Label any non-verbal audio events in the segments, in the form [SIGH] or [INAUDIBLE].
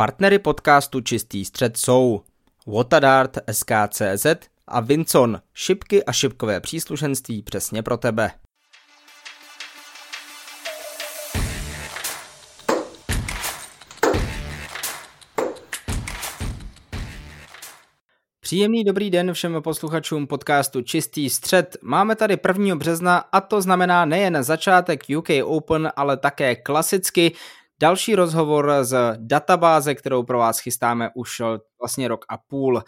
Partnery podcastu Čistý střed jsou Watadart, SKCZ a Vincon, šipky a šipkové příslušenství přesně pro tebe. Příjemný dobrý den všem posluchačům podcastu Čistý střed. Máme tady 1. března a to znamená nejen začátek UK Open, ale také klasicky další rozhovor z databáze, kterou pro vás chystáme už vlastně rok a půl.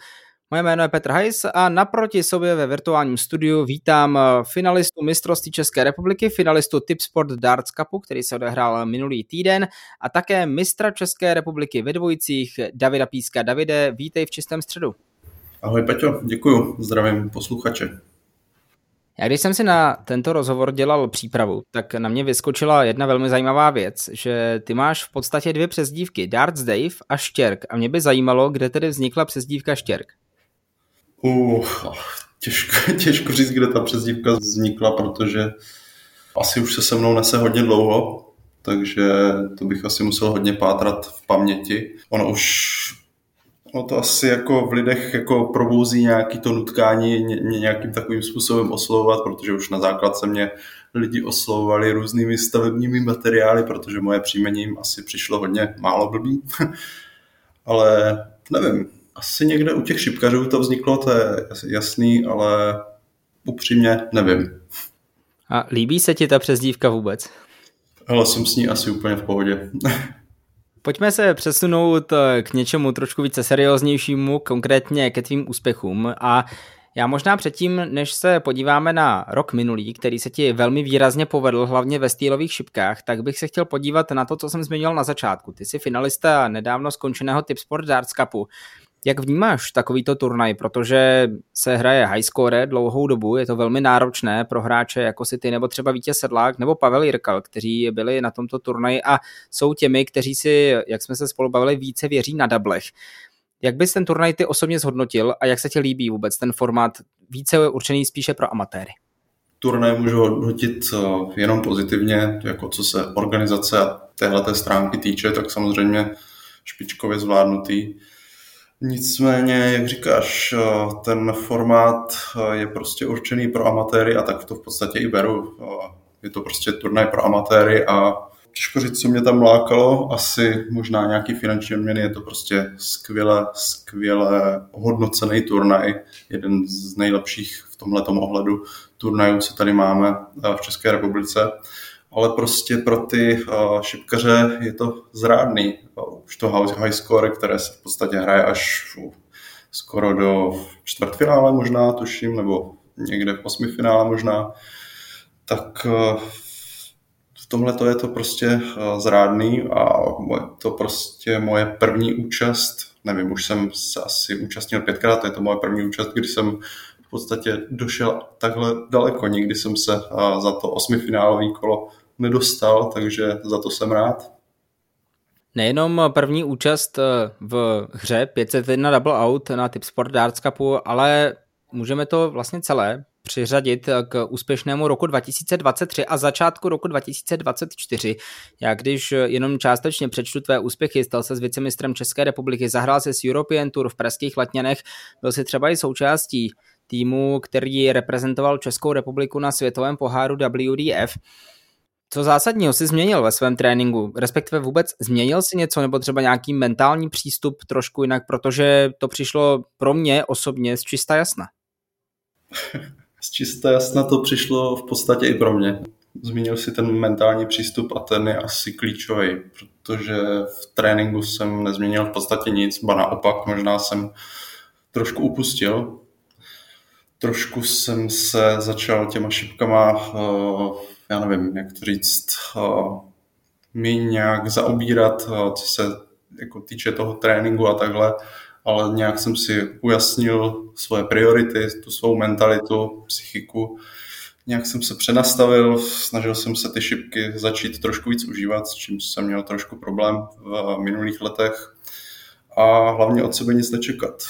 Moje jméno je Petr Hajs a naproti sobě ve virtuálním studiu vítám finalistu mistrovství České republiky, finalistu Tipsport Darts Cupu, který se odehrál minulý týden a také mistra České republiky ve dvojicích Davida Píska. Davide, vítej v čistém středu. Ahoj Peťo, děkuju, zdravím posluchače. Já když jsem si na tento rozhovor dělal přípravu, tak na mě vyskočila jedna velmi zajímavá věc, že ty máš v podstatě dvě přezdívky, Darts Dave a Štěrk. A mě by zajímalo, kde tedy vznikla přezdívka Štěrk. Uh, těžko, [LAUGHS] těžko říct, kde ta přezdívka vznikla, protože asi už se se mnou nese hodně dlouho, takže to bych asi musel hodně pátrat v paměti. Ono už No to asi jako v lidech jako probouzí nějaký to nutkání ně, nějakým takovým způsobem oslovovat, protože už na základce mě lidi oslovovali různými stavebními materiály, protože moje příjmení jim asi přišlo hodně málo blbý. [LAUGHS] ale nevím, asi někde u těch šipkařů to vzniklo, to je jasný, ale upřímně nevím. A líbí se ti ta přezdívka vůbec? Ale jsem s ní asi úplně v pohodě. [LAUGHS] Pojďme se přesunout eh, k něčemu trošku více serióznějšímu, konkrétně ke tvým úspěchům a já možná předtím, než se podíváme na rok minulý, který se ti velmi výrazně povedl, hlavně ve stýlových šipkách, tak bych se chtěl podívat na to, co jsem zmiňoval na začátku. Ty jsi finalista nedávno skončeného Tipsport Darts Cupu. Jak vnímáš takovýto turnaj, protože se hraje high score dlouhou dobu, je to velmi náročné pro hráče jako si ty nebo třeba Vítěz Sedlák nebo Pavel Jirkal, kteří byli na tomto turnaji a jsou těmi, kteří si, jak jsme se spolu bavili, více věří na dablech. Jak bys ten turnaj ty osobně zhodnotil a jak se ti líbí vůbec ten formát více určený spíše pro amatéry? Turnaj můžu hodnotit eh, jenom pozitivně, jako co se organizace a téhleté stránky týče, tak samozřejmě špičkově zvládnutý. Nicméně, jak říkáš, eh, ten formát eh, je prostě určený pro amatéry a tak to v podstatě i beru. Eh, je to prostě turnaj pro amatéry a těžko říct, co mě tam lákalo, asi možná nějaký finanční odměny, je to prostě skvěle, skvěle hodnocený turnaj, jeden z nejlepších v tomhle ohledu turnajů, co tady máme v České republice ale prostě pro ty uh, šipkaře je to zrádný. Už to high score, které se v podstatě hraje až skoro do čtvrtfinále možná, tuším, nebo někde v osmi finále možná, tak uh, v tomhle to je to prostě zrádný a to prostě moje první účast, nevím, už jsem se asi účastnil pětkrát, to je to moje první účast, kdy jsem v podstatě došel takhle daleko. Nikdy jsem se za to osmifinálový kolo nedostal, takže za to jsem rád. Nejenom první účast eh, v hře 501 Double Out na Tipsport Darts Cupu, ale můžeme to vlastně celé přiřadit k úspěšnému roku 2023 a začátku roku 2024. Já když jenom částečně přečtu tvé úspěchy, stal se s vicemistrem České republiky, zahrál se s European Tour v Pražských Letňanech, byl si třeba i součástí týmu, který reprezentoval Českou republiku na světovém poháru WDF. Co zásadního jsi změnil ve svém tréninku? Respektive vůbec změnil si něco nebo třeba nějaký mentální přístup trošku jinak, protože to přišlo pro mě osobně z čista jasna. [LAUGHS] z čista jasna to přišlo v podstatě i pro mě. Zmínil si ten mentální přístup a ten je asi klíčový, protože v tréninku jsem nezměnil v podstatě nic, ba naopak možná jsem trošku upustil. Trošku jsem se začal těma šipkama uh, já nevím, jak to říct, uh, mi nějak zaobírat, uh, co se jako týče toho tréninku a takhle, ale nějak jsem si ujasnil svoje priority, tu svou mentalitu, psychiku, nějak jsem se přenastavil, snažil jsem se ty šipky začít trošku víc užívat, s čím jsem měl trošku problém v minulých letech a hlavně od sebe nic nečekat.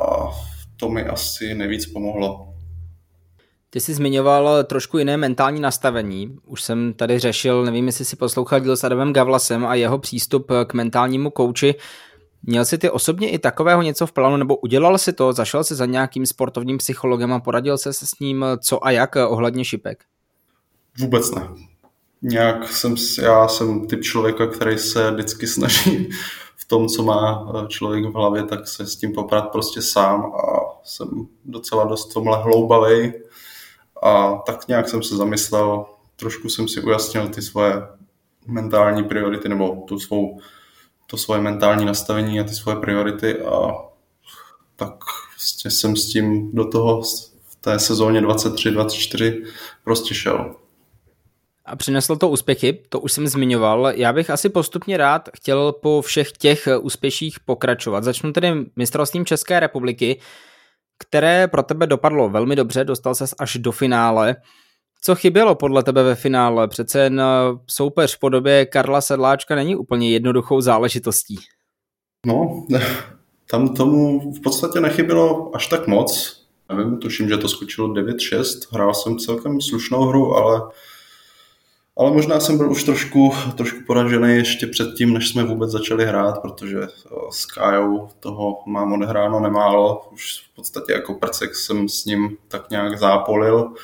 A to mi asi nejvíc pomohlo. Ty jsi zmiňoval trošku jiné mentální nastavení. Už jsem tady řešil, nevím, jestli si poslouchal díl s Adamem Gavlasem a jeho přístup k mentálnímu kouči. Měl jsi ty osobně i takového něco v plánu, nebo udělal si to, zašel si za nějakým sportovním psychologem a poradil se s ním co a jak ohledně šipek? Vůbec ne. Nějak jsem, já jsem typ člověka, který se vždycky snaží v tom, co má člověk v hlavě, tak se s tím poprat prostě sám a jsem docela dost tomhle hloubavý. A tak nějak jsem se zamyslel, trošku jsem si ujasnil ty svoje mentální priority nebo tu svou, to svoje mentální nastavení a ty svoje priority a tak vlastně jsem s tím do toho v té sezóně 23-24 prostě šel. A přinesl to úspěchy, to už jsem zmiňoval. Já bych asi postupně rád chtěl po všech těch úspěších pokračovat. Začnu tedy mistrovstvím České republiky, které pro tebe dopadlo velmi dobře, dostal ses až do finále. Co chybělo podle tebe ve finále? Přece jen eh, soupeř v podobě Karla Sedláčka není úplně jednoduchou záležitostí. No, [LAUGHS] tam tomu v podstatě nechybělo až tak moc. Nevím, tuším, že to skočilo 9-6. Hrál jsem celkem slušnou hru, ale, ale možná jsem byl už trošku, trošku poražený ještě předtím, než jsme vůbec začali hrát, protože eh, s Kajou toho mám odehráno nemálo. Už v podstatě jako prcek jsem s ním tak nějak zápolil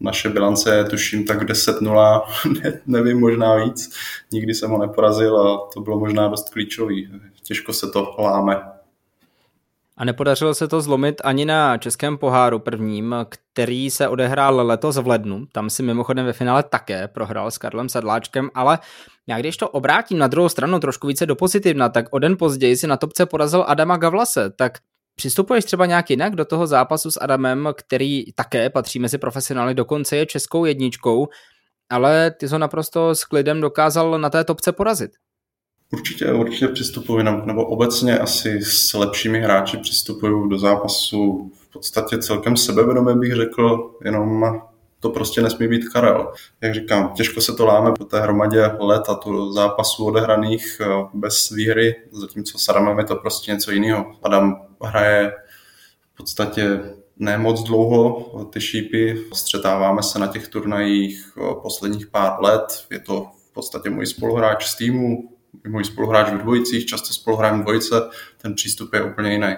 naše bilance je tuším tak 10-0, [LAUGHS] ne, nevím, možná víc. Nikdy jsem ho neporazil a to bylo možná dost klíčový. Těžko se to láme. A nepodařilo se to zlomit ani na Českém poháru prvním, který se odehrál letos v lednu. Tam si mimochodem ve finále také prohrál s Karlem Sedláčkem, ale já když to obrátím na druhou stranu trošku více do pozitivna, tak o den později si na topce porazil Adama Gavlase, tak Přistupuješ třeba nějak jinak do toho zápasu s Adamem, který také patří mezi profesionály, dokonce je českou jedničkou, ale ty ho naprosto s klidem dokázal na té topce porazit. Určitě, určitě přistupuji, nebo obecně asi s lepšími hráči přistupuju do zápasu v podstatě celkem sebevědomě bych řekl, jenom to prostě nesmí být Karel. Jak říkám, těžko se to láme po té hromadě let a tu zápasů odehraných eh, bez výhry, zatímco s Adamem je to prostě něco jiného. Adam hraje v podstatě ne moc dlouho ty šípy, střetáváme se na těch turnajích eh, posledních pár let, je to v podstatě můj spoluhráč z týmu, můj spoluhráč v dvojicích, často spoluhrajeme dvojice, ten přístup je úplně jiný.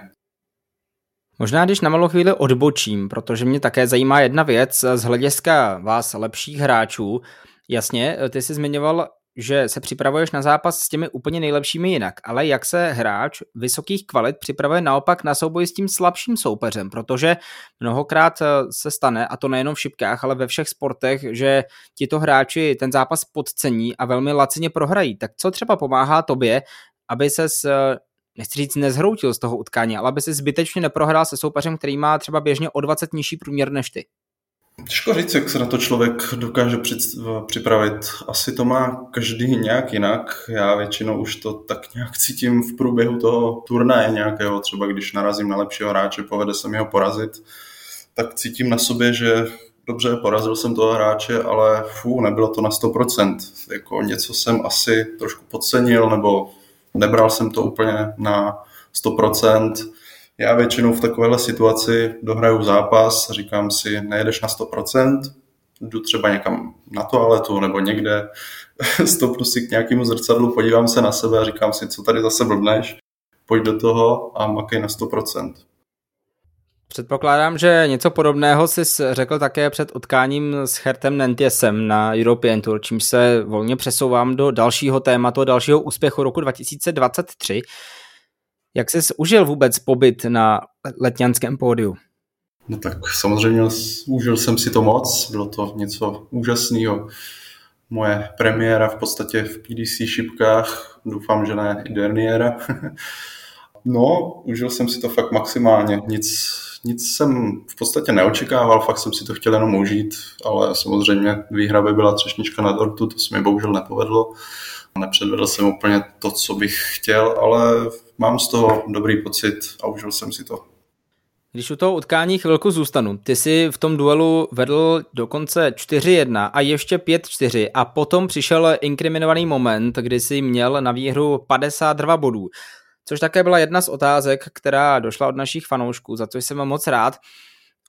Možná když na malou chvíli odbočím, protože mě také zajímá jedna věc z hlediska vás lepších hráčů. Jasně, ty jsi zmiňoval, že se připravuješ na zápas s těmi úplně nejlepšími jinak, ale jak se hráč vysokých kvalit připravuje naopak na souboj s tím slabším soupeřem, protože mnohokrát eh, se stane, a to nejenom v šipkách, ale ve všech sportech, že tito hráči ten zápas podcení a velmi lacině prohrají. Tak co třeba pomáhá tobě, aby se nechci říct nezhroutil z toho utkání, ale aby se zbytečně neprohrál se soupeřem, který má třeba běžně o 20 nižší průměr než ty. Těžko říct, jak se na to člověk dokáže připravit. Asi to má každý nějak jinak. Já většinou už to tak nějak cítím v průběhu toho turnaje nějakého, třeba když narazím na lepšího hráče, povede se mi ho porazit, tak cítím na sobě, že dobře, porazil jsem toho hráče, ale fú, nebylo to na 100%. Jako něco jsem asi trošku podcenil, nebo nebral jsem to úplně na 100%. Já většinou v takovéhle situaci dohraju zápas, říkám si, nejedeš na 100%, jdu třeba někam na toaletu nebo někde, [LAUGHS] stopnu si k nějakému zrcadlu, podívám se na sebe a říkám si, co tady zase blbneš, pojď do toho a makej na 100%. Předpokládám, že něco podobného jsi řekl také před utkáním s Hertem Nentiesem na European Tour, čímž se volně přesouvám do dalšího tématu, dalšího úspěchu roku 2023. Jak jsi užil vůbec pobyt na letňanském pódiu? No tak samozřejmě užil jsem si to moc, bylo to něco úžasného. Moje premiéra v podstatě v PDC šipkách, doufám, že ne i derniéra. [LAUGHS] no, užil jsem si to fakt maximálně, nic, nic jsem v podstatě neočekával, fakt jsem si to chtěl jenom užít, ale samozřejmě výhra by byla třešnička na dortu, to se mi bohužel nepovedlo. Nepředvedl jsem úplně to, co bych chtěl, ale mám z toho dobrý pocit a užil jsem si to. Když u toho utkání chvilku zůstanu, ty si v tom duelu vedl dokonce 4-1 a ještě 5-4 a potom přišel inkriminovaný moment, kdy si měl na výhru 52 bodů. Což také byla jedna z otázek, která došla od našich fanoušků, za co jsem moc rád.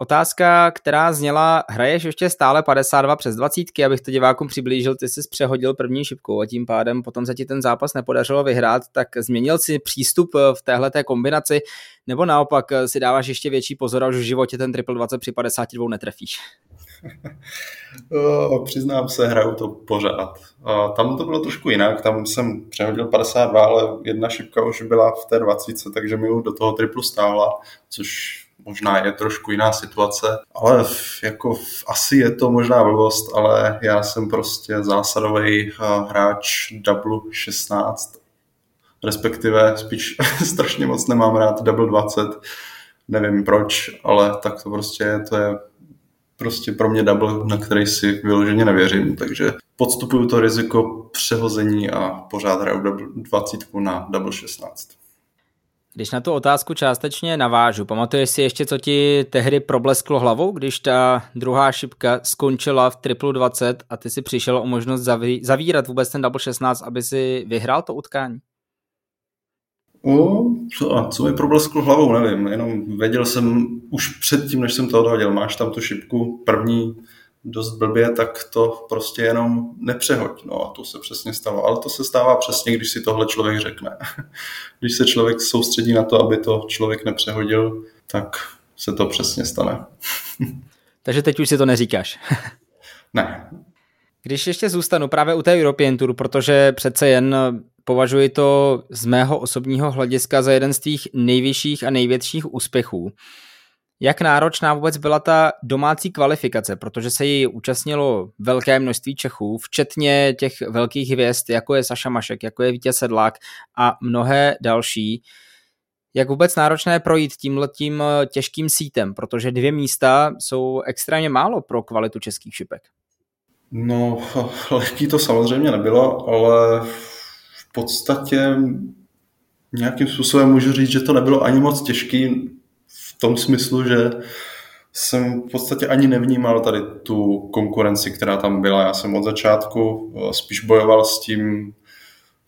Otázka, která zněla, hraješ ještě stále 52 přes 20, abych to divákům přiblížil, ty jsi přehodil první šipkou a tím pádem potom se ti ten zápas nepodařilo vyhrát, tak změnil si přístup v téhle kombinaci, nebo naopak si dáváš ještě větší pozor už v životě ten triple 20 při 52 netrefíš? [LAUGHS] o, přiznám se, hraju to pořád. A tam to bylo trošku jinak, tam jsem přehodil 52, ale jedna šipka už byla v té 20, takže mi do toho triplu stála, což možná je trošku jiná situace, ale jako asi je to možná blbost, ale já jsem prostě zásadový hráč double 16, respektive spíš [LAUGHS] strašně moc nemám rád double 20, nevím proč, ale tak to prostě je, to je prostě pro mě double, na který si vyloženě nevěřím, takže podstupuju to riziko přehození a pořád hraju double 20 na double 16. Když na tu otázku částečně navážu, pamatuješ si ještě, co ti tehdy problesklo hlavou, když ta druhá šipka skončila v triplu 20 a ty si přišel o možnost zaví- zavírat vůbec ten double 16, aby si vyhrál to utkání? O, co, a co mi problesklo hlavou, nevím, jenom věděl jsem už předtím, než jsem to odhodil, máš tam tu šipku první dost blbě, tak to prostě jenom nepřehoď. No a to se přesně stalo. Ale to se stává přesně, když si tohle člověk řekne. [LAUGHS] Když se člověk soustředí na to, aby to člověk nepřehodil, tak se to přesně stane. [LAUGHS] Takže teď už si to neříkáš. [LAUGHS] ne. Když ještě zůstanu právě u té European Tour, protože přece jen považuji to z mého osobního hlediska za jeden z těch nejvyšších a největších úspěchů. Jak náročná vůbec byla ta domácí kvalifikace, protože se jí účastnilo velké množství Čechů, včetně těch velkých hvězd, jako je Saša Mašek, jako je Vítěz Sedlák a mnohé další. Jak vůbec náročné projít tímhletím těžkým sítem, protože dvě místa jsou extrémně málo pro kvalitu českých šipek. No, lehký to samozřejmě nebylo, ale v podstatě nějakým způsobem můžu říct, že to nebylo ani moc těžký v tom smyslu, že jsem v podstatě ani nevnímal tady tu konkurenci, která tam byla. Já jsem od začátku eh, spíš bojoval s tím,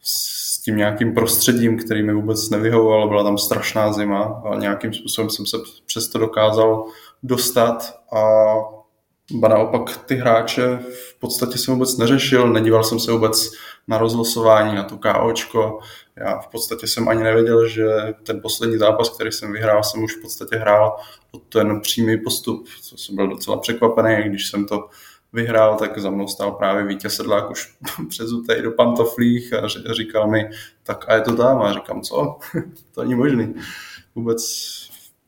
s tím nějakým prostředím, který mi vůbec nevyhovoval. Byla tam strašná zima a nějakým způsobem jsem se přesto dokázal dostat a ba naopak ty hráče v podstatě jsem vůbec neřešil, nedíval jsem se vůbec na rozlosování, na to KOčko. Já v podstatě jsem ani nevěděl, že ten poslední zápas, který jsem vyhrál, jsem už v podstatě hrál o ten přímý postup, co jsem byl docela překvapený, když jsem to vyhrál, tak za mnou stál právě vítěz Sedlák už [LAUGHS] přezutej do pantoflích a říkal mi, tak a je to tam? A říkám, co? [LAUGHS] to není možný. Vůbec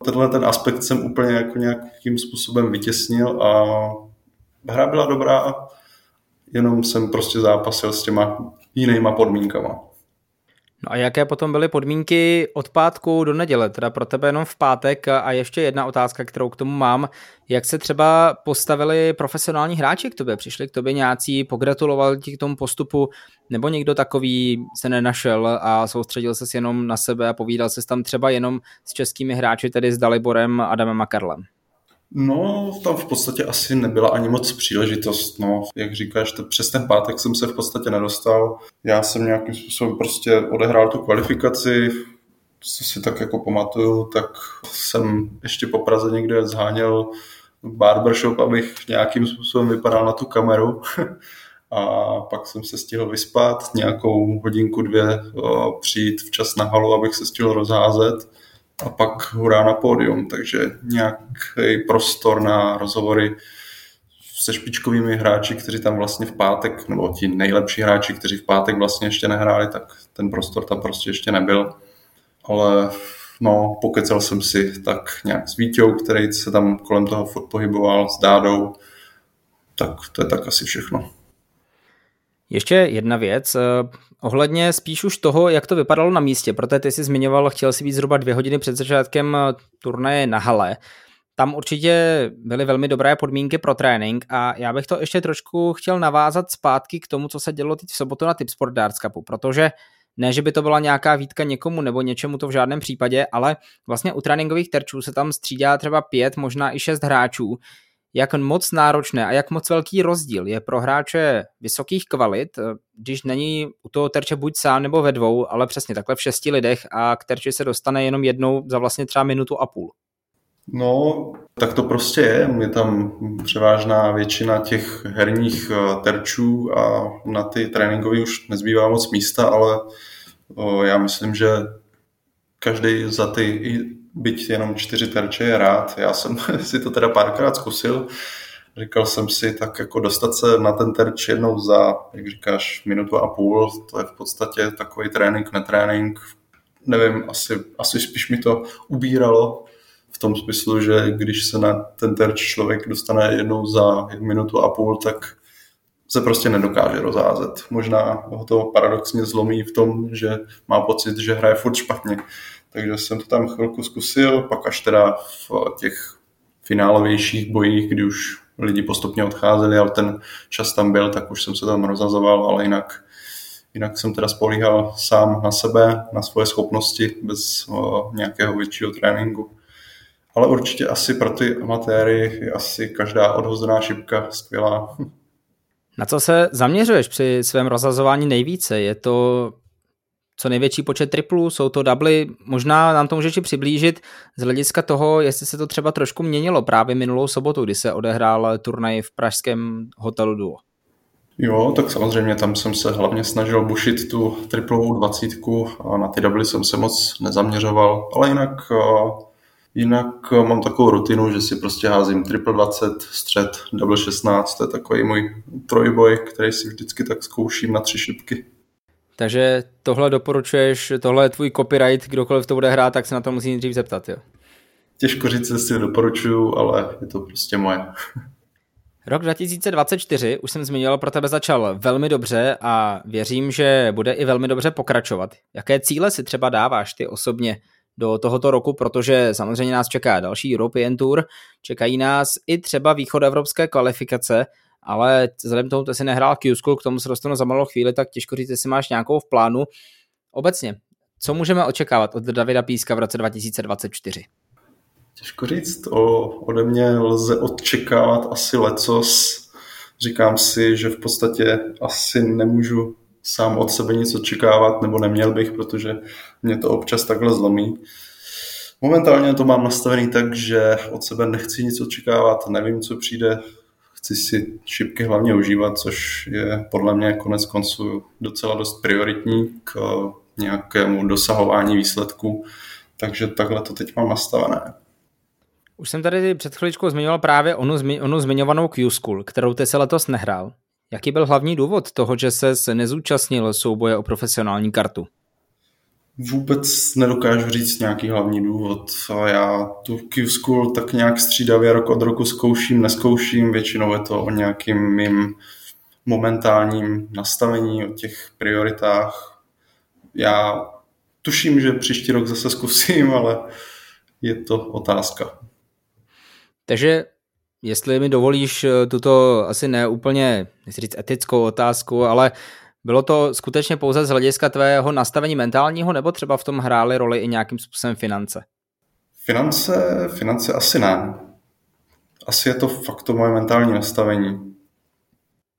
tenhle ten aspekt jsem úplně jako nějakým způsobem vytěsnil a hra byla dobrá, jenom jsem prostě zápasil s těma jinýma podmínkama. No a jaké potom byly podmínky od pátku do neděle, teda pro tebe jenom v pátek a ještě jedna otázka, kterou k tomu mám. Jak se třeba postavili profesionální hráči k tobě? Přišli k tobě nějací, pogratulovali ti k tomu postupu, nebo někdo takový se nenašel a soustředil se jenom na sebe a povídal se tam třeba jenom s českými hráči, tedy s Daliborem, Adamem a Karlem? No, tam v podstatě asi nebyla ani moc příležitost, no. Jak říkáš, to přes ten pátek jsem se v podstatě nedostal. Já jsem nějakým způsobem prostě odehrál tu kvalifikaci, co si tak jako pamatuju, tak jsem ještě po Praze někde zháněl barbershop, abych nějakým způsobem vypadal na tu kameru. [LAUGHS] A pak jsem se stihl vyspat, nějakou hodinku, dvě přijít včas na halu, abych se stihl rozházet a pak hurá na pódium, takže nějaký prostor na rozhovory se špičkovými hráči, kteří tam vlastně v pátek, nebo ti nejlepší hráči, kteří v pátek vlastně ještě nehráli, tak ten prostor tam prostě ještě nebyl. Ale no, pokecel jsem si tak nějak s Vítěou, který se tam kolem toho furt pohyboval, s Dádou, tak to je tak asi všechno. Ještě jedna věc, ohledně spíš už toho, jak to vypadalo na místě, protože ty jsi zmiňoval, chtěl si být zhruba dvě hodiny před začátkem eh, turnaje na hale. Tam určitě byly velmi dobré podmínky pro trénink a já bych to ještě trošku chtěl navázat zpátky k tomu, co se dělo teď v sobotu na Tipsport Darts Cupu, protože ne, že by to byla nějaká výtka někomu nebo něčemu to v žádném případě, ale vlastně u tréninkových terčů se tam střídá třeba pět, možná i šest hráčů, jak moc náročné a jak moc velký rozdíl je pro hráče vysokých kvalit, eh, když není u toho terče buď sám nebo ve dvou, ale přesně takhle v šesti lidech a k terči se dostane jenom jednou za vlastně třeba minutu a půl. No, tak to prostě je. Je tam převážná většina těch herních eh, terčů a na ty tréninkové už nezbývá moc místa, ale já myslím, že každý za ty, byť jenom čtyři terče je rád. Já jsem [LAUGHS] si to teda párkrát zkusil. Říkal jsem si, tak jako dostat se na ten terč jednou za, jak říkáš, minutu a půl, to je v podstatě takový trénink, netrénink. Nevím, asi, asi spíš mi to ubíralo v tom smyslu, že když se na ten terč člověk dostane jednou za minutu a půl, tak se prostě nedokáže rozházet. Možná ho to paradoxně zlomí v tom, že má pocit, že hraje furt špatně. Takže jsem to tam chvilku zkusil, pak až teda v těch finálovějších bojích, kdy už lidi postupně odcházeli, ale ten čas tam byl, tak už jsem se tam rozhazoval, ale jinak, jinak jsem teda spolíhal sám na sebe, na svoje schopnosti bez nějakého většího tréninku. Ale určitě asi pro ty amatéry je asi každá odhozená šipka skvělá. Na co se zaměřuješ při svém rozhazování nejvíce? Je to co největší počet triplů, jsou to dubly, možná nám to můžeš přiblížit z hlediska toho, jestli se to třeba trošku měnilo právě minulou sobotu, kdy se odehrál turnaj v pražském hotelu Duo. Jo, tak samozřejmě tam jsem se hlavně snažil bušit tu triplovou dvacítku a na ty dubly jsem se moc nezaměřoval, ale jinak Jinak mám takovou rutinu, že si prostě házím triple 20, střed, double 16, to je takový můj trojboj, který si vždycky tak zkouším na tři šipky. Takže tohle doporučuješ, tohle je tvůj copyright, kdokoliv to bude hrát, tak se na to musí nejdřív zeptat, jo? Těžko říct, jestli doporučuju, ale je to prostě moje. [LAUGHS] Rok 2024, už jsem zmiňoval, pro tebe začal velmi dobře a věřím, že bude i velmi dobře pokračovat. Jaké cíle si třeba dáváš ty osobně do tohoto roku, protože samozřejmě nás čeká další European Tour, čekají nás i třeba východoevropské kvalifikace, ale vzhledem tomu, že jsi nehrál q k tomu se dostanu za malou chvíli, tak těžko říct, jestli máš nějakou v plánu. Obecně, co můžeme očekávat od Davida Píska v roce 2024? Těžko říct, o, ode mě lze očekávat asi lecos. Říkám si, že v podstatě asi nemůžu sám od sebe nic očekávat, nebo neměl bych, protože mě to občas takhle zlomí. Momentálně to mám nastavený tak, že od sebe nechci nic očekávat, nevím, co přijde, chci si šipky hlavně užívat, což je podle mě konec konců docela dost prioritní k nějakému dosahování výsledku, takže takhle to teď mám nastavené. Už jsem tady před chviličkou zmiňoval právě onu, zmi, onu zmiňovanou Q-School, kterou ty se letos nehrál. Jaký byl hlavní důvod toho, že se nezúčastnil souboje o profesionální kartu? Vůbec nedokážu říct nějaký hlavní důvod. Já tu Q-School tak nějak střídavě rok od roku zkouším, neskouším. Většinou je to o nějakým mým momentálním nastavení, o těch prioritách. Já tuším, že příští rok zase zkusím, ale je to otázka. Takže jestli mi dovolíš eh, tuto asi neúplně, nechci říct etickou otázku, ale bylo to skutečně pouze z hlediska tvého nastavení mentálního, nebo třeba v tom hrály roli i nějakým způsobem finance? Finance, finance asi ne. Asi je to fakt to moje mentální nastavení.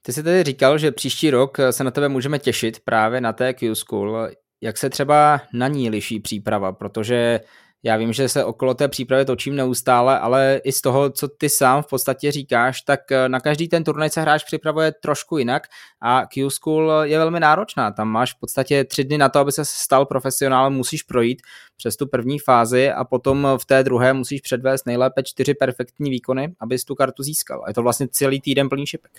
Ty jsi tedy říkal, že příští rok se na tebe můžeme těšit právě na té Q-School. Jak se třeba na ní liší příprava? Protože já vím, že se okolo té přípravy točím neustále, ale i z toho, co ty sám v podstatě říkáš, tak eh, na každý ten turnaj se hráč připravuje trošku jinak a Q-School je velmi náročná. Tam máš v podstatě tři dny na to, aby se stal profesionálem, musíš projít přes tu první fázi a potom v té druhé musíš předvést nejlépe čtyři perfektní výkony, abys tu kartu získal. A je to vlastně celý týden plný šipek.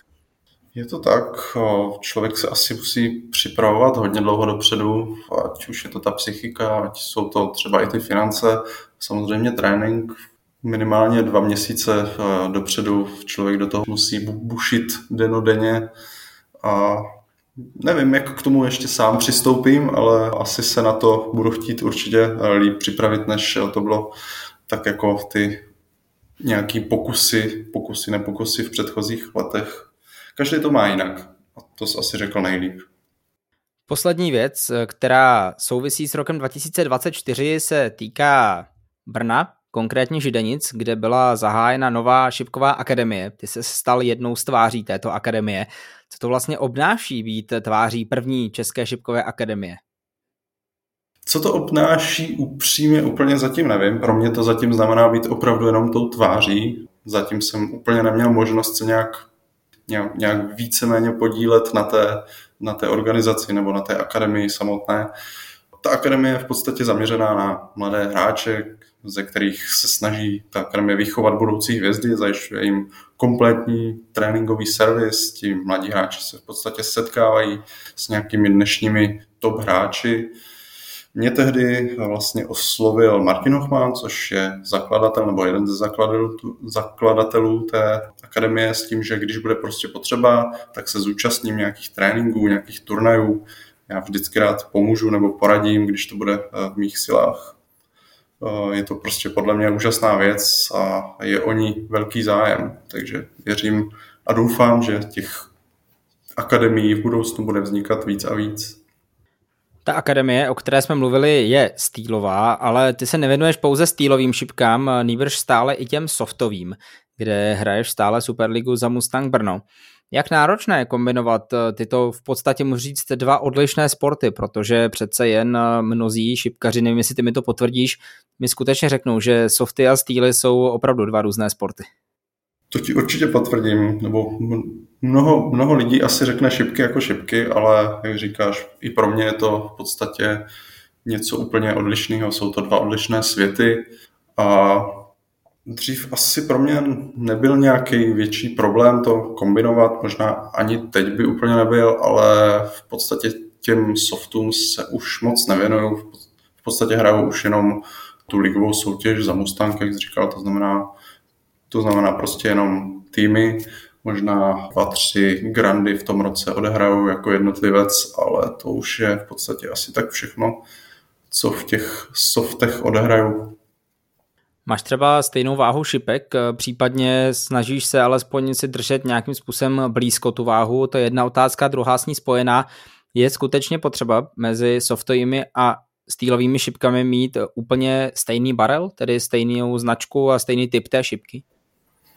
Je to tak, člověk se asi musí připravovat hodně dlouho dopředu, ať už je to ta psychika, ať jsou to třeba i ty finance, samozřejmě trénink, minimálně dva měsíce dopředu člověk do toho musí bušit denodenně a nevím, jak k tomu ještě sám přistoupím, ale asi se na to budu chtít určitě líp připravit, než to bylo tak jako ty nějaký pokusy, pokusy, nepokusy v předchozích letech. Každý to má jinak. A to jsi asi řekl nejlíp. Poslední věc, která souvisí s rokem 2024, se týká Brna, konkrétně Židenic, kde byla zahájena nová šipková akademie. Ty se stal jednou z tváří této akademie. Co to vlastně obnáší být tváří první České šipkové akademie? Co to obnáší upřímně úplně zatím nevím. Pro mě to zatím znamená být opravdu jenom tou tváří. Zatím jsem úplně neměl možnost se nějak, nějak, víceméně podílet na té, na té organizaci nebo na té akademii samotné. Ta akademie je v podstatě zaměřená na mladé hráče, ze kterých se snaží ta akademie vychovat budoucí hvězdy, zajišťuje jim kompletní tréninkový servis, ti mladí hráči se v podstatě setkávají s nějakými dnešními top hráči. Mě tehdy vlastně oslovil Martin Hochman, což je zakladatel nebo jeden ze zakladatelů, zakladatelů té akademie s tím, že když bude prostě potřeba, tak se zúčastním nějakých tréninků, nějakých turnajů. Já vždycky rád pomůžu nebo poradím, když to bude eh, v mých silách. Eh, je to prostě podle mě úžasná věc a je o ní velký zájem. Takže věřím a doufám, že těch akademií v budoucnu bude vznikat víc a víc. Ta akademie, o které jsme mluvili, je stýlová, ale ty se nevěnuješ pouze stýlovým šipkám, nýbrž stále i těm softovým, kde hraješ stále Superligu za Mustang Brno. Jak náročné je kombinovat eh, tyto v podstatě můžu říct dva odlišné sporty, protože přece jen eh, mnozí šipkaři, nevím jestli ty mi to potvrdíš, mi skutečně řeknou, že softy a stýly jsou opravdu dva různé sporty. To ti určitě potvrdím, nebo mnoho, mnoho lidí asi řekne šipky jako šipky, ale jak říkáš, i pro mě je to v podstatě něco úplně odlišného, jsou to dva odlišné světy a dřív asi pro mě nebyl nějaký větší problém to kombinovat, možná ani teď by úplně nebyl, ale v podstatě těm softům se už moc nevěnuju, v podstatě hraju už jenom tu ligovou soutěž za Mustang, jak jsi říkal, to znamená, to znamená prostě jenom týmy, možná dva, tři grandy v tom roce odehraju jako jednotlivec, ale to už je v podstatě asi tak všechno, co v těch softech odehraju. Máš třeba stejnou váhu šipek, případně snažíš se alespoň si držet nějakým způsobem blízko tu váhu, to je jedna otázka, druhá s ní spojená. Je skutečně potřeba mezi softovými a stýlovými šipkami mít úplně stejný barel, tedy stejnou značku a stejný typ té šipky?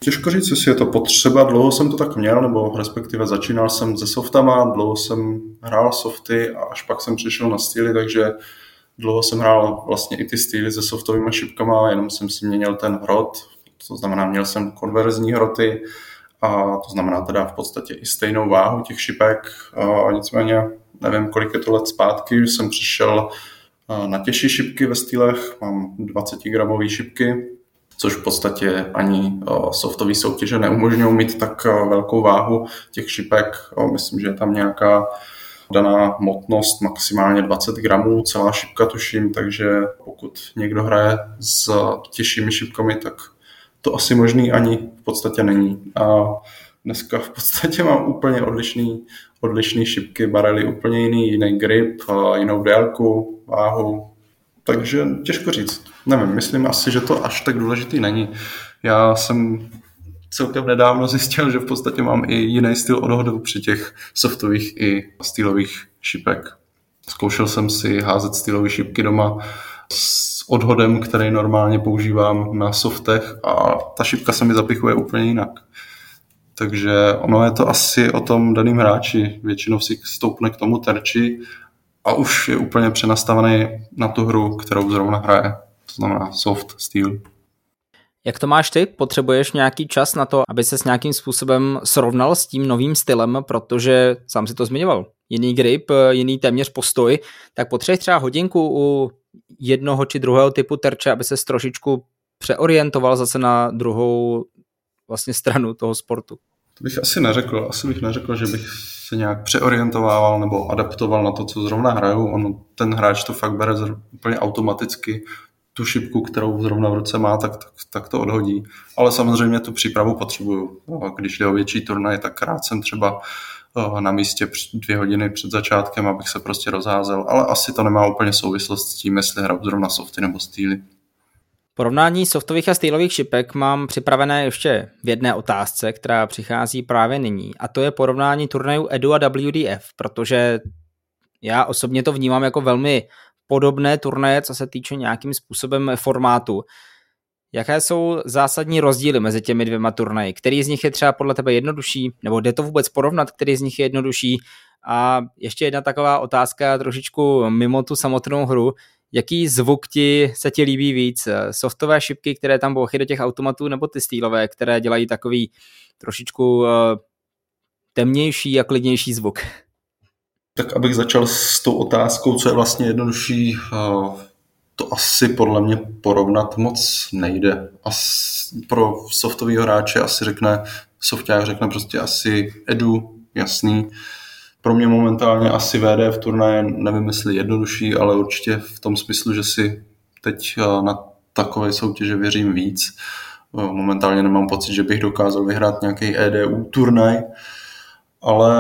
Těžko říct, jestli je to potřeba. Dlouho jsem to tak měl, nebo respektive začínal jsem se softama, dlouho jsem hrál softy a až pak jsem přišel na styly, takže dlouho jsem hrál vlastně i ty styly se softovými šipkama, jenom jsem si měnil ten hrot, to znamená, měl jsem konverzní hroty, a to znamená teda v podstatě i stejnou váhu těch šipek. A nicméně nevím, kolik je to let zpátky, jsem přišel na těžší šipky ve stylech, mám 20 gramové šipky, což v podstatě ani softové soutěže neumožňují mít tak velkou váhu těch šipek. Myslím, že je tam nějaká daná motnost maximálně 20 gramů, celá šipka tuším, takže pokud někdo hraje s těžšími šipkami, tak to asi možný ani v podstatě není. A dneska v podstatě mám úplně odlišný, odlišný šipky, barely úplně jiný, jiný grip, jinou délku, váhu, takže těžko říct. Nevím, myslím asi, že to až tak důležitý není. Já jsem celkem nedávno zjistil, že v podstatě mám i jiný styl odhodu při těch softových i stylových šipek. Zkoušel jsem si házet stylové šipky doma s odhodem, který normálně používám na softech a ta šipka se mi zapichuje úplně jinak. Takže ono je to asi o tom daným hráči. Většinou si stoupne k tomu terči a už je úplně přenastavený na tu hru, kterou zrovna hraje. To znamená soft steel. Jak to máš ty? Potřebuješ nějaký čas na to, aby se s nějakým způsobem srovnal s tím novým stylem, protože sám si to zmiňoval. Jiný grip, jiný téměř postoj, tak potřebuješ třeba hodinku u jednoho či druhého typu terče, aby se trošičku přeorientoval zase na druhou vlastně stranu toho sportu. To bych asi neřekl. Asi bych neřekl, že bych se nějak přeorientovával nebo adaptoval na to, co zrovna hraju. On, ten hráč to fakt bere úplně automaticky. Tu šipku, kterou zrovna v ruce má, tak, tak, tak to odhodí. Ale samozřejmě tu přípravu potřebuju. Když jde o větší turnaj, tak rád jsem třeba eh, na místě dvě hodiny před začátkem, abych se prostě rozházel, ale asi to nemá úplně souvislost s tím, jestli hraju zrovna softy nebo stýly. Porovnání softových a stylových šipek mám připravené ještě v jedné otázce, která přichází právě nyní, a to je porovnání turnajů Edu a WDF, protože já osobně to vnímám jako velmi podobné turnaje, co se týče nějakým způsobem formátu. Jaké jsou zásadní rozdíly mezi těmi dvěma turnaji? Který z nich je třeba podle tebe jednodušší? Nebo jde to vůbec porovnat, který z nich je jednodušší? A ještě jedna taková otázka trošičku mimo tu samotnou hru. jaký zvuk ti se ti líbí víc? Softové šipky, které tam bouchy do těch automatů, nebo ty stýlové, které dělají takový trošičku uh, temnější a klidnější zvuk? Tak abych začal s tou otázkou, co je vlastně jednodušší, uh, to asi podle mě porovnat moc nejde. As, pro softového hráče asi řekne, softák řekne prostě asi edu, jasný. Pro mě momentálně asi VD v turnaje, nevím jestli jednodušší, ale určitě v tom smyslu, že si teď eh, na takové soutěže věřím víc. Eh, momentálně nemám pocit, že bych dokázal vyhrát nějaký EDU turnaj, ale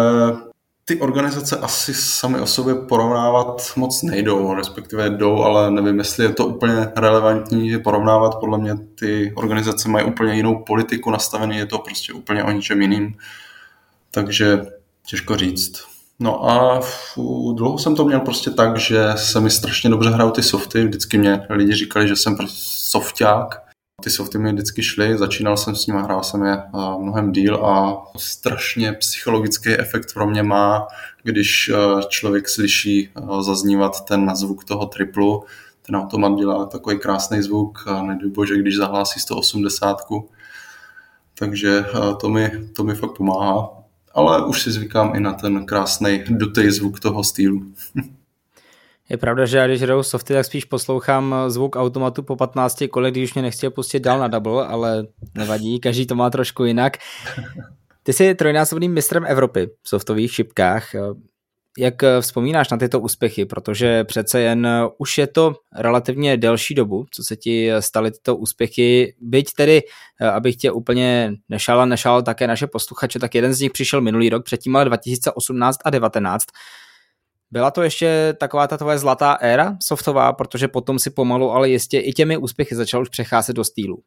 ty organizace asi sami o sobě porovnávat moc nejdou, respektive jdou, ale nevím, jestli je to úplně relevantní porovnávat. Podle mě ty organizace mají úplně jinou politiku nastavený, je to prostě úplně o ničem jiným. Takže těžko říct. No a fů, dlouho jsem to měl prostě tak, že se mi strašně dobře hrajou ty softy. Vždycky mě lidi říkali, že jsem prostě softák, ty softy mi vždycky šly, začínal jsem s nimi, hrál jsem je mnohem díl a strašně psychologický efekt pro mě má, když člověk slyší zaznívat ten zvuk toho triplu. Ten automat dělá takový krásný zvuk nedej bože, když zahlásí 180. Takže to mi, to mi fakt pomáhá. Ale už si zvykám i na ten krásný dutej zvuk toho stylu. [LAUGHS] Je pravda, že já když hraju softy, tak spíš poslouchám zvuk automatu po 15 kole, když mě nechci pustit dál na double, ale nevadí, každý to má trošku jinak. Ty jsi trojnásobným mistrem Evropy v softových šipkách. Jak vzpomínáš na tyto úspěchy? Protože přece jen už je to relativně delší dobu, co se ti staly tyto úspěchy. Byť tedy, abych tě úplně nešal a nešal také naše posluchače, tak jeden z nich přišel minulý rok, předtím ale 2018 a 2019. Byla to ještě taková ta tvoje zlatá éra softová, protože potom si pomalu, ale jistě i těmi úspěchy začal už přecházet do stylu.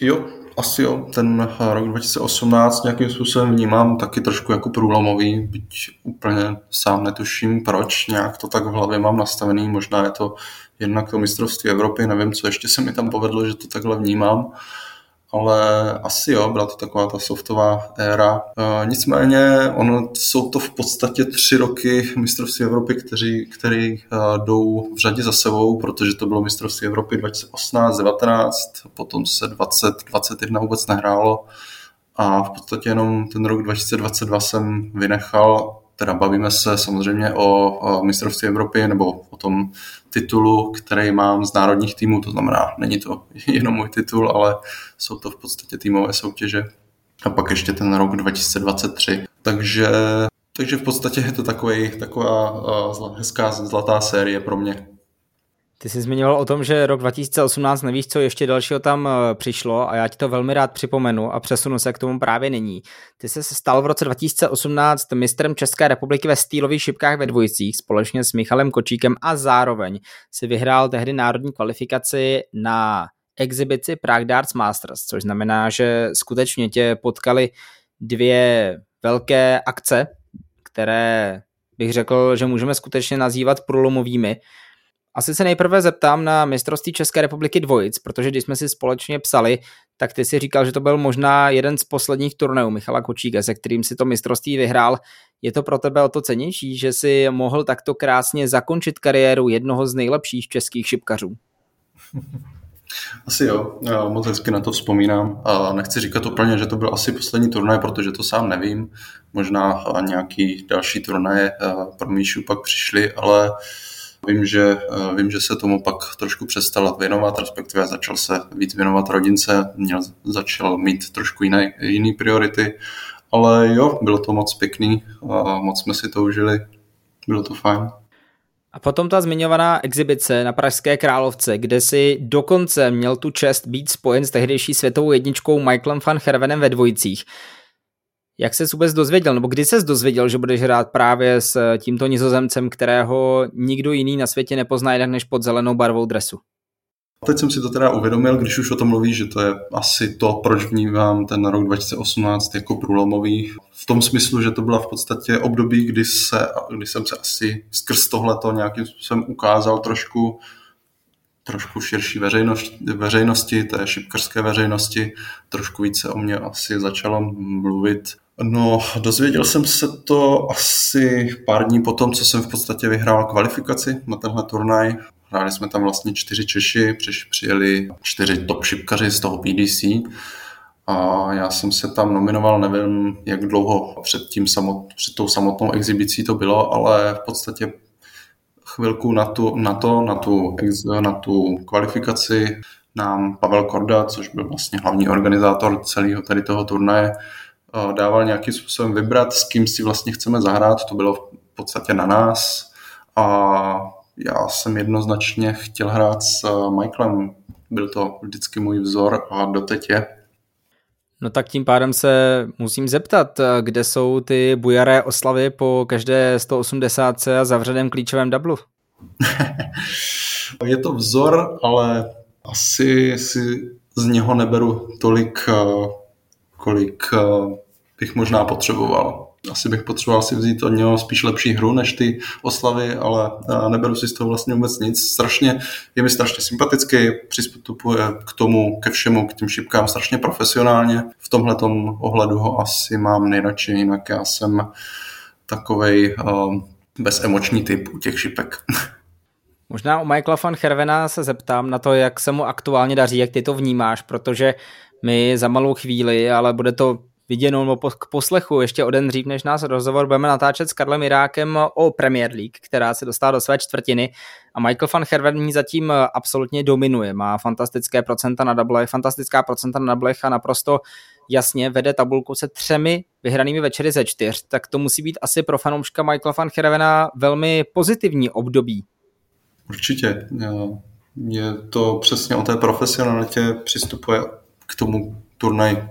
Jo, asi jo. Ten rok 2018 nějakým způsobem vnímám taky trošku jako průlomový, byť úplně sám netuším proč, nějak to tak v hlavě mám nastavený, možná je to jednak to mistrovství Evropy, nevím, co ještě se mi tam povedlo, že to takhle vnímám ale asi jo, byla to taková ta softová éra. E, nicméně ono jsou to v podstatě tři roky mistrovství Evropy, kteří, který e, jdou v řadě za sebou, protože to bylo mistrovství Evropy 2018, 19, potom se 20, 21 vůbec nehrálo a v podstatě jenom ten rok 2022 jsem vynechal teda bavíme se samozřejmě o, mistrovství Evropy nebo o tom titulu, který mám z národních týmů, to znamená, není to [LAUGHS] jenom můj titul, ale jsou to v podstatě týmové soutěže. A pak ještě ten rok 2023. Takže, takže v podstatě je to takový, taková uh, hezká zlatá série pro mě. Ty jsi zmiňoval o tom, že rok 2018 nevíš, co ještě dalšího tam eh, přišlo a já ti to velmi rád připomenu a přesunu se k tomu právě nyní. Ty se stal v roce 2018 mistrem České republiky ve stýlových šipkách ve dvojicích společně s Michalem Kočíkem a zároveň si vyhrál tehdy národní kvalifikaci na exibici Prague Darts Masters, což znamená, že skutečně tě potkali dvě velké akce, které bych řekl, že můžeme skutečně nazývat průlomovými. Asi se nejprve zeptám na mistrovství České republiky dvojic, protože když jsme si společně psali, tak ty si říkal, že to byl možná jeden z posledních turnajů Michala Kočíka, se kterým si to mistrovství vyhrál. Je to pro tebe o to cenější, že si mohl takto krásně zakončit kariéru jednoho z nejlepších českých šipkařů? Asi jo, já moc hezky na to vzpomínám. A nechci říkat úplně, že to byl asi poslední turnaj, protože to sám nevím. Možná nějaký další turnaje eh, pro Míšu pak přišly, ale Vím, že, eh, vím, že se tomu pak trošku přestal věnovat, respektive začal se víc věnovat rodince, měl, začal mít trošku jiné, jiné priority, ale jo, bylo to moc pěkný a moc jsme si to užili, bylo to fajn. A potom ta zmiňovaná exibice na Pražské královce, kde si dokonce měl tu čest být spojen s tehdejší světovou jedničkou Michaelem van Hervenem ve dvojicích. Jak se vůbec dozvěděl, nebo kdy se dozvěděl, že budeš hrát právě s tímto nizozemcem, kterého nikdo jiný na světě nepozná jinak než pod zelenou barvou dresu? Teď jsem si to teda uvědomil, když už o tom mluví, že to je asi to, proč vnímám ten rok 2018 jako průlomový. V tom smyslu, že to byla v podstatě období, kdy, se, kdy jsem se asi skrz tohleto nějakým způsobem ukázal trošku trošku širší veřejnosti, veřejnosti, té šipkarské veřejnosti, trošku více o mě asi začalo mluvit No, dozvěděl jsem se to asi pár dní potom, co jsem v podstatě vyhrál kvalifikaci na tenhle turnaj. Hráli jsme tam vlastně čtyři Češi, přijeli čtyři top šipkaři z toho PDC a já jsem se tam nominoval, nevím, jak dlouho před, tím samot, před tou samotnou exibicí to bylo, ale v podstatě chvilku na, tu, na to, na tu, na tu kvalifikaci nám Pavel Korda, což byl vlastně hlavní organizátor celého tady toho turnaje, dával nějakým způsobem vybrat, s kým si vlastně chceme zahrát. To bylo v podstatě na nás. A já jsem jednoznačně chtěl hrát s eh, Michaelem. Byl to vždycky můj vzor a doteď je. No tak tím pádem se musím zeptat, eh, kde jsou ty bujaré oslavy po každé 180 a zavřeném klíčovém dublu? [LAUGHS] je to vzor, ale asi si z něho neberu tolik, eh, kolik eh, bych možná potřeboval. Asi bych potřeboval si vzít od něho spíš lepší hru než ty oslavy, ale eh, neberu si z toho vlastně vůbec nic. Strašně, je mi strašně sympatický, přistupuje k tomu, ke všemu, k těm šipkám strašně profesionálně. V tomhle ohledu ho asi mám nejradši, jinak já jsem takovej uh, bezemoční typ u těch šipek. [LAUGHS] Možná u Michaela van Hervena se zeptám na to, jak se mu aktuálně daří, jak ty to vnímáš, protože my za malou chvíli, ale bude to viděnou k poslechu ještě o den dřív, než nás rozhovor budeme natáčet s Karlem Irákem o Premier League, která se dostala do své čtvrtiny. A Michael van Herven zatím absolutně dominuje. Má fantastické procenta na double, fantastická procenta na double a naprosto jasně vede tabulku se třemi vyhranými večery ze čtyř, tak to musí být asi pro fanouška Michaela van Hervena velmi pozitivní období Určitě. Je to přesně o té profesionalitě, přistupuje k tomu turnaj,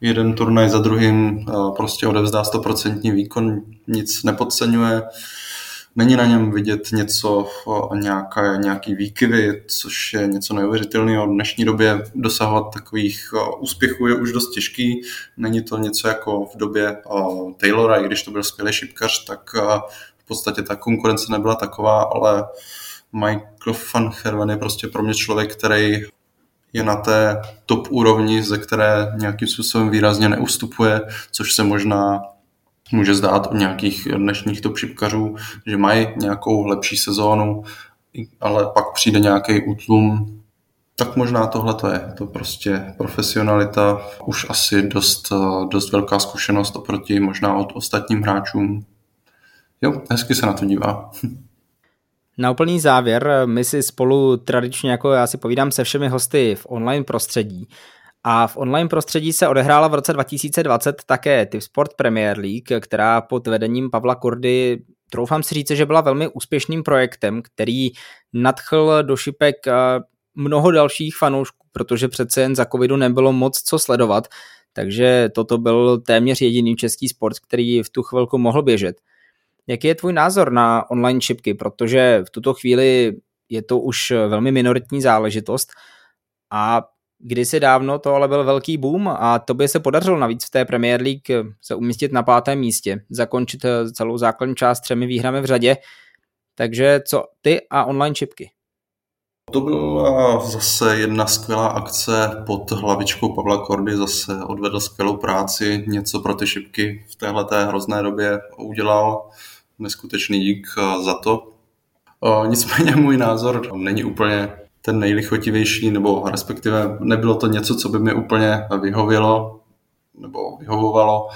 jeden turnaj za druhým, prostě odevzdá 100% výkon, nic nepodceňuje, není na něm vidět něco, nějaká, nějaký výkyvy, což je něco neuvěřitelného. V dnešní době dosahovat takových úspěchů je už dost těžký. Není to něco jako v době Taylora, i když to byl skvělý šipkař, tak v podstatě ta konkurence nebyla taková, ale Michael van Herven je prostě pro mě člověk, který je na té top úrovni, ze které nějakým způsobem výrazně neustupuje, což se možná může zdát u nějakých dnešních top šipkařů, že mají nějakou lepší sezónu, ale pak přijde nějaký útlum, tak možná tohle to je. To prostě profesionalita, už asi dost, dost velká zkušenost oproti možná od ostatním hráčům. Jo, hezky se na to dívá. [LAUGHS] Na úplný závěr, my si spolu tradičně, jako já si povídám se všemi hosty v online prostředí, a v online prostředí se odehrála v roce 2020 také Tip Sport Premier League, která pod vedením Pavla Kurdy, troufám si říct, že byla velmi úspěšným projektem, který nadchl do šipek eh, mnoho dalších fanoušků, protože přece jen za covidu nebylo moc co sledovat, takže toto byl téměř jediný český sport, který v tu chvilku mohl běžet. Jaký je tvůj názor na online čipky, protože v tuto chvíli je to už velmi minoritní záležitost a kdysi dávno to ale byl velký boom a to by se podařilo navíc v té Premier League se umístit na pátém místě, zakončit celou základní část třemi výhrami v řadě. Takže co ty a online čipky? To byla zase jedna skvělá akce pod hlavičkou Pavla Kordy, zase odvedl skvělou práci, něco pro ty šipky v téhle hrozné době udělal neskutečný dík eh, za to. Eh, nicméně můj názor není úplně ten nejlichotivější, nebo respektive nebylo to něco, co by mi úplně vyhovělo, nebo vyhovovalo.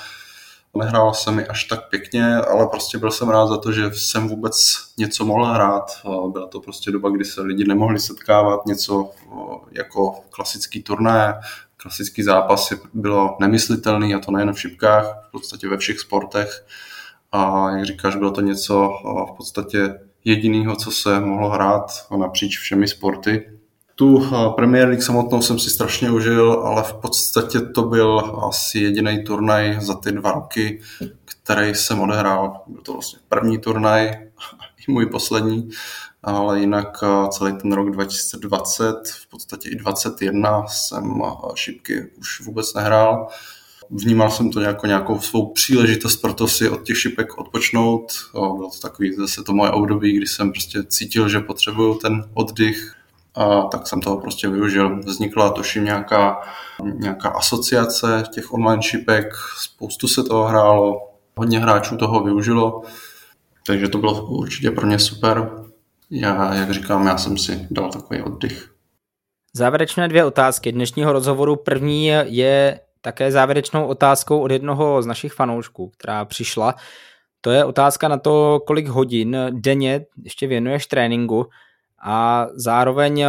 Nehrálo se mi až tak pěkně, ale prostě byl jsem rád za to, že jsem vůbec něco mohl hrát. Byla to prostě doba, kdy se lidi nemohli setkávat, něco jako klasický turné, klasický zápasy bylo nemyslitelný a to nejen v šipkách, v podstatě ve všech sportech a jak říkáš, bylo to něco v podstatě jediného, co se mohlo hrát napříč všemi sporty. Tu Premier League samotnou jsem si strašně užil, ale v podstatě to byl asi jediný turnaj za ty dva roky, který jsem odehrál. Byl to vlastně první turnaj, [LAUGHS] i můj poslední, ale jinak celý ten rok 2020, v podstatě i 2021 jsem šipky už vůbec nehrál. Vnímal jsem to jako nějakou svou příležitost pro to si od těch šipek odpočnout. Bylo to takový zase to moje období, kdy jsem prostě cítil, že potřebuju ten oddych a tak jsem toho prostě využil. Vznikla tuším nějaká, nějaká asociace těch online šipek, spoustu se toho hrálo, hodně hráčů toho využilo, takže to bylo určitě pro mě super. já, jak říkám, já jsem si dal takový oddych. Závěrečné dvě otázky dnešního rozhovoru. První je také závěrečnou otázkou od jednoho z našich fanoušků, která přišla. To je otázka na to, kolik hodin denně ještě věnuješ tréninku a zároveň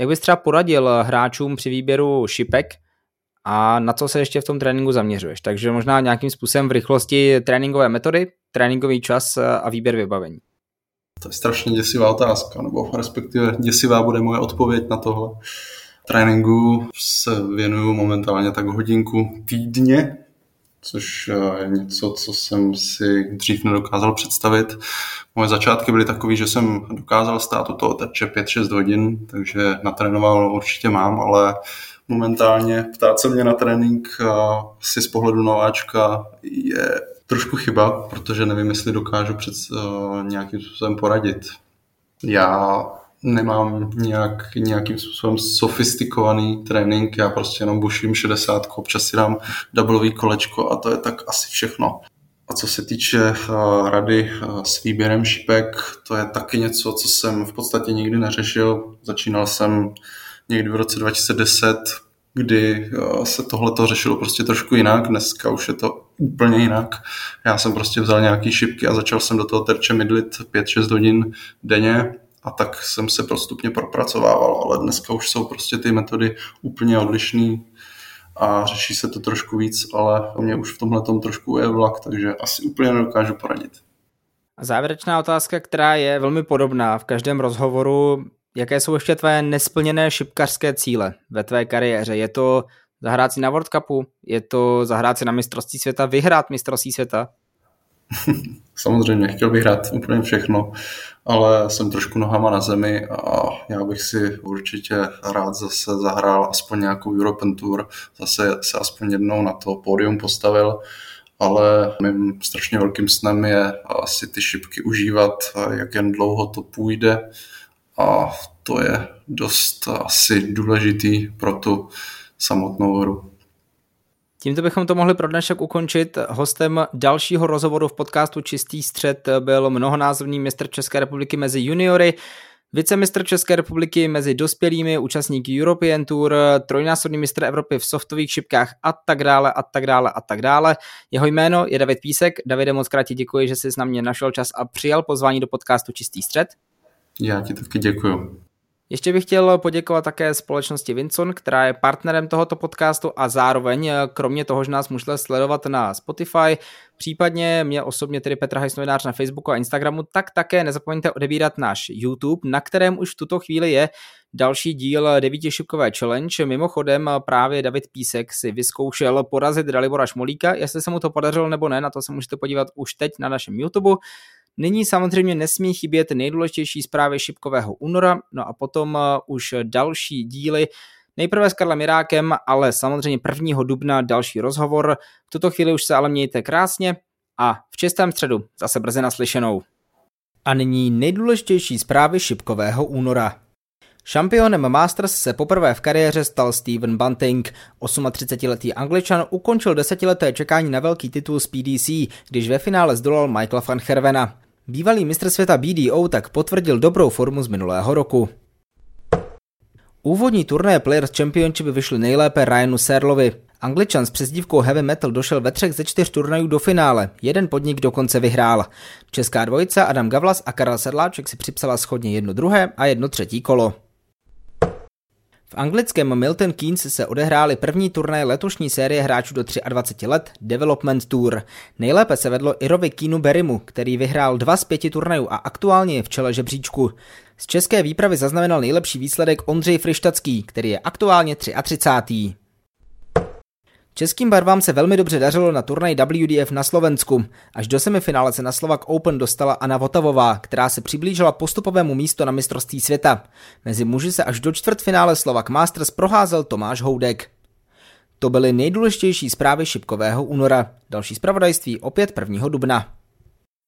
jak bys třeba poradil hráčům při výběru šipek a na co se ještě v tom tréninku zaměřuješ. Takže možná nějakým způsobem v rychlosti tréninkové metody, tréninkový čas a výběr vybavení. To je strašně děsivá otázka, nebo respektive děsivá bude moje odpověď na tohle. Tréninku se věnuju momentálně tak hodinku týdně, což je něco, co jsem si dřív nedokázal představit. Moje začátky byly takové, že jsem dokázal stát u toho terče 5-6 hodin, takže natrénoval určitě mám, ale momentálně ptát se mě na trénink si z pohledu nováčka je trošku chyba, protože nevím, jestli dokážu před uh, nějakým způsobem poradit. Já nemám nějak, nějakým způsobem sofistikovaný trénink, já prostě jenom buším 60, občas si dám doublový kolečko a to je tak asi všechno. A co se týče uh, rady uh, s výběrem šipek, to je taky něco, co jsem v podstatě nikdy neřešil. Začínal jsem někdy v roce 2010, kdy uh, se tohle to řešilo prostě trošku jinak. Dneska už je to úplně jinak. Já jsem prostě vzal nějaký šipky a začal jsem do toho terče mydlit 5-6 hodin denně a tak jsem se postupně propracovával, ale dneska už jsou prostě ty metody úplně odlišné a řeší se to trošku víc, ale mě už v tomhle tom trošku je vlak, takže asi úplně nedokážu poradit. Závěrečná otázka, která je velmi podobná v každém rozhovoru, jaké jsou ještě tvé nesplněné šipkařské cíle ve tvé kariéře? Je to zahrát si na World Cupu, je to zahrát si na mistrovství světa, vyhrát mistrovství světa? [LAUGHS] Samozřejmě, chtěl bych hrát úplně všechno, ale jsem trošku nohama na zemi a já bych si určitě rád zase zahrál aspoň nějakou European Tour, zase se aspoň jednou na to pódium postavil, ale mým strašně velkým snem je asi ty šipky užívat, jak jen dlouho to půjde a to je dost asi důležitý pro tu samotnou hru. Tímto bychom to mohli pro dnešek ukončit. Hostem dalšího rozhovoru v podcastu Čistý střed byl mnohonásobný mistr České republiky mezi juniory, vicemistr České republiky mezi dospělými, účastníky European Tour, trojnásobný mistr Evropy v softových šipkách a tak dále a tak dále a tak dále. Jeho jméno je David Písek. Davide, moc krát ti děkuji, že jsi na mě našel čas a přijal pozvání do podcastu Čistý střed. Já ti taky děkuji. Ještě bych chtěl poděkovat také společnosti Vinson, která je partnerem tohoto podcastu a zároveň, eh, kromě toho, že nás můžete sledovat na Spotify, případně mě osobně tedy Petra Hajs novinář na Facebooku a Instagramu, tak také nezapomeňte odebírat náš YouTube, na kterém už v tuto chvíli je další díl devítišipkové challenge. Mimochodem právě David Písek si vyzkoušel porazit Dalibora Šmolíka, jestli se mu to podařilo nebo ne, na to se můžete podívat už teď na našem YouTube. Nyní samozřejmě nesmí chybět nejdůležitější zprávy šipkového února, no a potom uh, už další díly, Nejprve s Karlem Mirákem, ale samozřejmě 1. dubna další rozhovor. V tuto chvíli už se ale mějte krásně a v čistém středu zase brzy naslyšenou. A nyní nejdůležitější zprávy šipkového února. Šampionem Masters se poprvé v kariéře stal Steven Bunting. 38-letý angličan ukončil desetileté čekání na velký titul z PDC, když ve finále zdolal Michaela van Hervena. Bývalý mistr světa BDO tak potvrdil dobrou formu z minulého roku. Úvodní turnaje Players Championship vyšly nejlépe Ryanu Serlovi. Angličan s přezdívkou Heavy Metal došel ve třech ze čtyř turnajů do finále, jeden podnik dokonce vyhrál. Česká dvojice Adam Gavlas a Karel Sedláček si připsala schodně jedno druhé a jedno třetí kolo. V anglickém Milton Keynes se odehrály první turnaje letošní série hráčů do 23 let Development Tour. Nejlépe se vedlo Irovi Keenu Berimu, který vyhrál dva z pěti turnajů a aktuálně je v čele žebříčku. Z české výpravy zaznamenal nejlepší výsledek Ondřej Frištacký, který je aktuálně 33. Českým barvám se velmi dobře dařilo na turnaj WDF na Slovensku. Až do semifinále se na Slovak Open dostala Anna Votavová, která se přiblížila postupovému místu na mistrovství světa. Mezi muži se až do čtvrtfinále Slovak Masters proházel Tomáš Houdek. To byly nejdůležitější zprávy šipkového února. Další zpravodajství opět 1. dubna.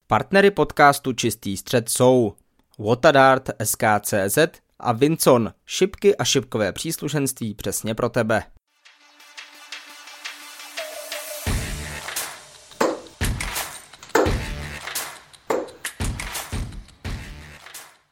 Partnery podcastu Čistý střed jsou Watadart SKCZ a Vincon, šipky a šipkové příslušenství přesně pro tebe.